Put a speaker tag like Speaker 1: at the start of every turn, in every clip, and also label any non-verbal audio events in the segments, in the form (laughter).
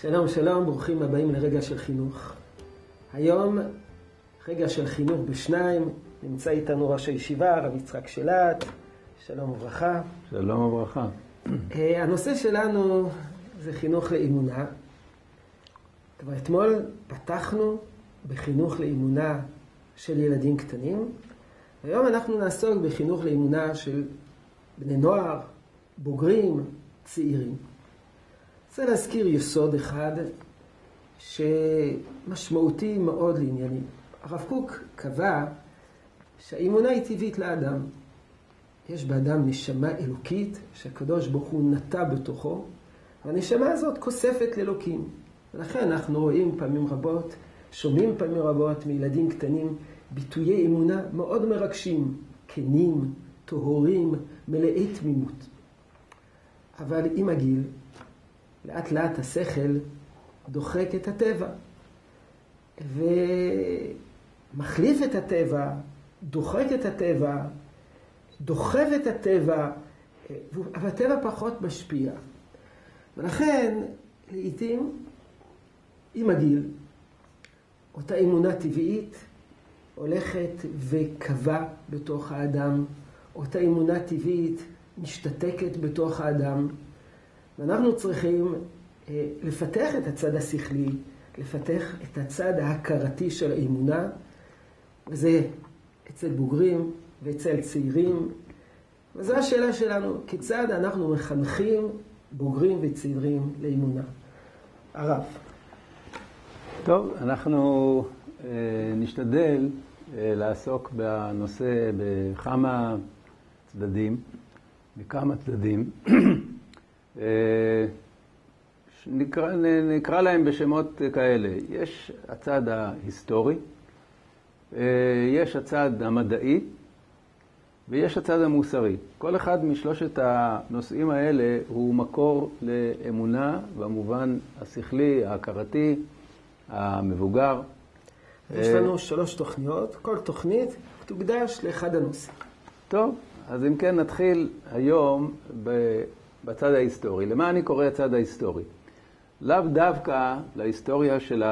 Speaker 1: שלום, שלום, ברוכים הבאים לרגע של חינוך. היום, רגע של חינוך בשניים, נמצא איתנו ראש הישיבה, הרב יצחק שלט, שלום וברכה.
Speaker 2: שלום וברכה.
Speaker 1: אה, הנושא שלנו זה חינוך לאמונה. כבר אתמול פתחנו בחינוך לאמונה של ילדים קטנים, היום אנחנו נעסוק בחינוך לאמונה של בני נוער, בוגרים, צעירים. רוצה להזכיר יסוד אחד שמשמעותי מאוד לעניינים. הרב קוק קבע שהאמונה היא טבעית לאדם. יש באדם נשמה אלוקית שהקדוש ברוך הוא נטע בתוכו, והנשמה הזאת כוספת לאלוקים. ולכן אנחנו רואים פעמים רבות, שומעים פעמים רבות מילדים קטנים ביטויי אמונה מאוד מרגשים, כנים, טהורים, מלאי תמימות. אבל עם הגיל, לאט לאט השכל דוחק את הטבע, ומחליף את הטבע, דוחק את הטבע, דוחף את הטבע, אבל הטבע פחות משפיע. ולכן, לעיתים, עם הגיל, אותה אמונה טבעית הולכת וקבה בתוך האדם, אותה אמונה טבעית משתתקת בתוך האדם, ואנחנו צריכים אה, לפתח את הצד השכלי, לפתח את הצד ההכרתי של האמונה, וזה אצל בוגרים ואצל צעירים. וזו השאלה שלנו, כיצד אנחנו מחנכים בוגרים וצעירים לאמונה. הרב.
Speaker 2: טוב, אנחנו אה, נשתדל אה, לעסוק בנושא בכמה צדדים, בכמה צדדים. (clears throat) אה, נקרא, נקרא להם בשמות כאלה. יש הצד ההיסטורי, אה, יש הצד המדעי ויש הצד המוסרי. כל אחד משלושת הנושאים האלה הוא מקור לאמונה במובן השכלי, ההכרתי, המבוגר.
Speaker 1: יש לנו שלוש תוכניות, כל תוכנית תוקדש לאחד הנושאים.
Speaker 2: טוב, אז אם כן נתחיל היום בצד ההיסטורי. למה אני קורא הצד ההיסטורי? לאו דווקא להיסטוריה של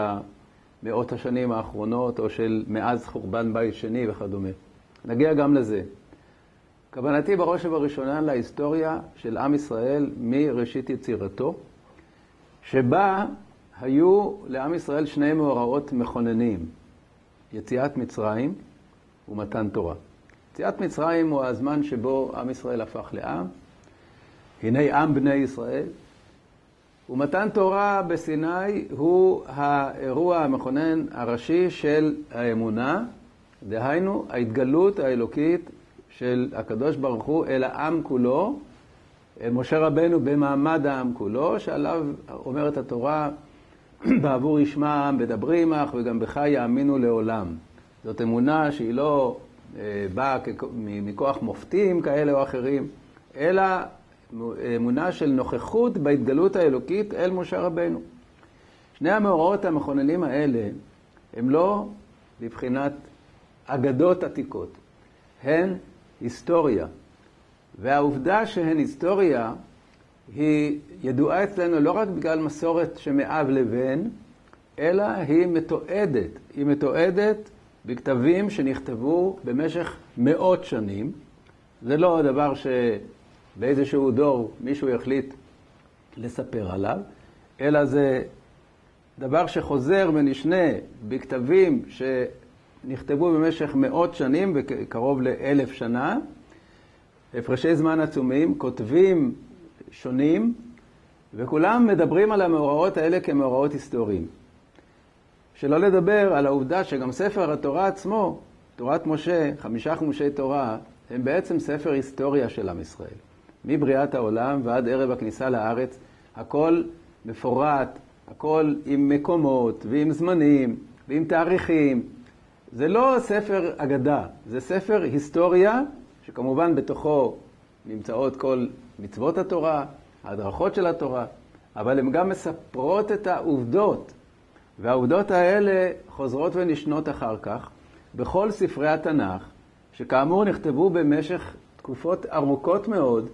Speaker 2: מאות השנים האחרונות או של מאז חורבן בית שני וכדומה. נגיע גם לזה. כוונתי בראש ובראשונה להיסטוריה של עם ישראל מראשית יצירתו, שבה היו לעם ישראל שני מאורעות מכוננים, יציאת מצרים ומתן תורה. יציאת מצרים הוא הזמן שבו עם ישראל הפך לעם, הנה עם בני ישראל, ומתן תורה בסיני הוא האירוע המכונן הראשי של האמונה, דהיינו ההתגלות האלוקית של הקדוש ברוך הוא אל העם כולו, אל משה רבנו במעמד העם כולו, שעליו אומרת התורה, (clears throat) בעבור ישמע העם בדברי עמך וגם בך יאמינו לעולם. זאת אמונה שהיא לא אה, באה מכוח מופתים כאלה או אחרים, אלא אמונה של נוכחות בהתגלות האלוקית אל משה רבנו. שני המאורעות המכוננים האלה הם לא מבחינת אגדות עתיקות, הן היסטוריה. והעובדה שהן היסטוריה היא ידועה אצלנו לא רק בגלל מסורת שמאב לבן, אלא היא מתועדת. היא מתועדת בכתבים שנכתבו במשך מאות שנים. זה לא דבר ש... באיזשהו דור מישהו יחליט לספר עליו, אלא זה דבר שחוזר ונשנה בכתבים שנכתבו במשך מאות שנים וקרוב לאלף שנה, הפרשי זמן עצומים, כותבים שונים, וכולם מדברים על המאורעות האלה כמאורעות היסטוריים. שלא לדבר על העובדה שגם ספר התורה עצמו, תורת משה, חמישה חומשי תורה, הם בעצם ספר היסטוריה של עם ישראל. מבריאת העולם ועד ערב הכניסה לארץ, הכל מפורט, הכל עם מקומות ועם זמנים ועם תאריכים. זה לא ספר אגדה, זה ספר היסטוריה, שכמובן בתוכו נמצאות כל מצוות התורה, ההדרכות של התורה, אבל הן גם מספרות את העובדות, והעובדות האלה חוזרות ונשנות אחר כך בכל ספרי התנ"ך, שכאמור נכתבו במשך תקופות ארוכות מאוד,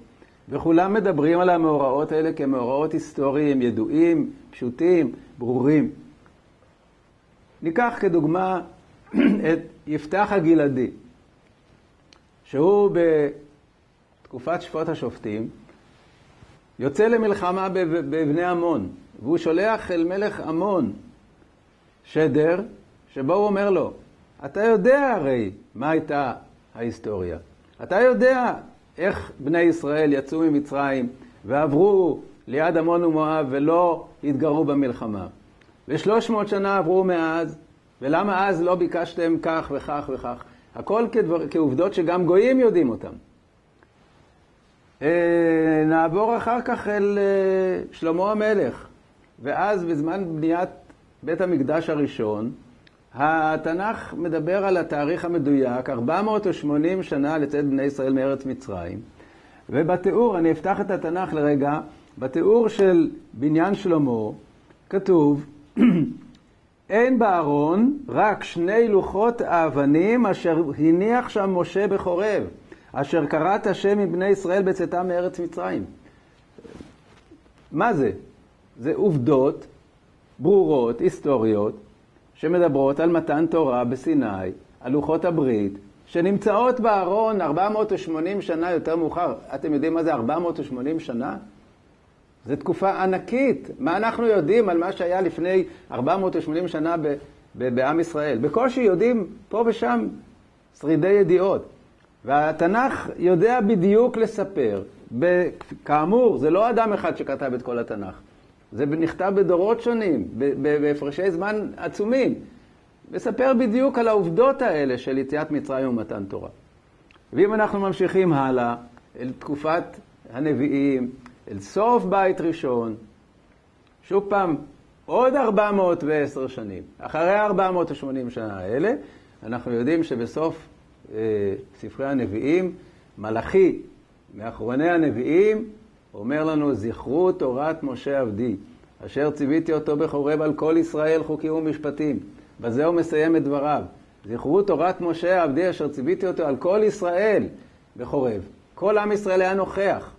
Speaker 2: וכולם מדברים על המאורעות האלה כמאורעות היסטוריים, ידועים, פשוטים, ברורים. ניקח כדוגמה (clears throat) את יפתח הגלעדי, שהוא בתקופת שפוט השופטים יוצא למלחמה בבני עמון, והוא שולח אל מלך עמון שדר, שבו הוא אומר לו, אתה יודע הרי מה הייתה ההיסטוריה. אתה יודע איך בני ישראל יצאו ממצרים ועברו ליד עמון ומואב ולא התגרו במלחמה. ושלוש מאות שנה עברו מאז, ולמה אז לא ביקשתם כך וכך וכך? הכל כדבר, כעובדות שגם גויים יודעים אותן. אה, נעבור אחר כך אל אה, שלמה המלך, ואז בזמן בניית בית המקדש הראשון, התנ"ך מדבר על התאריך המדויק, 480 שנה לצאת בני ישראל מארץ מצרים, ובתיאור, אני אפתח את התנ"ך לרגע, בתיאור של בניין שלמה כתוב (clears throat) אין בארון רק שני לוחות האבנים אשר הניח שם משה בחורב, אשר כרת השם מבני ישראל בצאתם מארץ מצרים. מה זה? זה עובדות ברורות, היסטוריות, שמדברות על מתן תורה בסיני, על לוחות הברית, שנמצאות בארון 480 שנה יותר מאוחר. אתם יודעים מה זה 480 שנה? זו תקופה ענקית. מה אנחנו יודעים על מה שהיה לפני 480 שנה ב- ב- בעם ישראל? בקושי יודעים פה ושם שרידי ידיעות. והתנ"ך יודע בדיוק לספר. כאמור, זה לא אדם אחד שכתב את כל התנ"ך. זה נכתב בדורות שונים, בהפרשי זמן עצומים. מספר בדיוק על העובדות האלה של יציאת מצרים ומתן תורה. ואם אנחנו ממשיכים הלאה, אל תקופת הנביאים, אל סוף בית ראשון, שוב פעם, עוד 410 שנים. אחרי 480 שנה האלה, אנחנו יודעים שבסוף אה, ספרי הנביאים, מלאכי, מאחרוני הנביאים, אומר לנו, זכרו תורת משה עבדי, אשר ציוויתי אותו בחורב על כל ישראל חוקים ומשפטים. בזה הוא מסיים את דבריו. זכרו תורת משה עבדי, אשר ציוויתי אותו על כל ישראל בחורב. כל עם ישראל היה נוכח.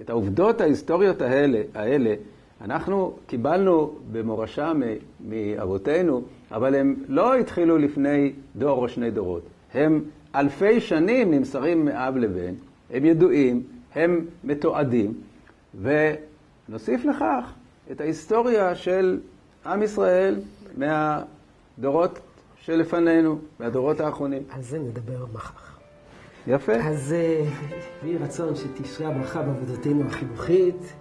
Speaker 2: את העובדות ההיסטוריות האלה, האלה אנחנו קיבלנו במורשה מאבותינו, אבל הם לא התחילו לפני דור או שני דורות. הם אלפי שנים נמסרים מאב לבן, הם ידועים, הם מתועדים, ונוסיף לכך את ההיסטוריה של עם ישראל מהדורות שלפנינו, מהדורות האחרונים.
Speaker 1: על זה נדבר מחר.
Speaker 2: יפה.
Speaker 1: אז אה, יהי רצון שתשרה ברכה בעבודתנו החינוכית.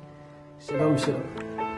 Speaker 1: שלום שלום.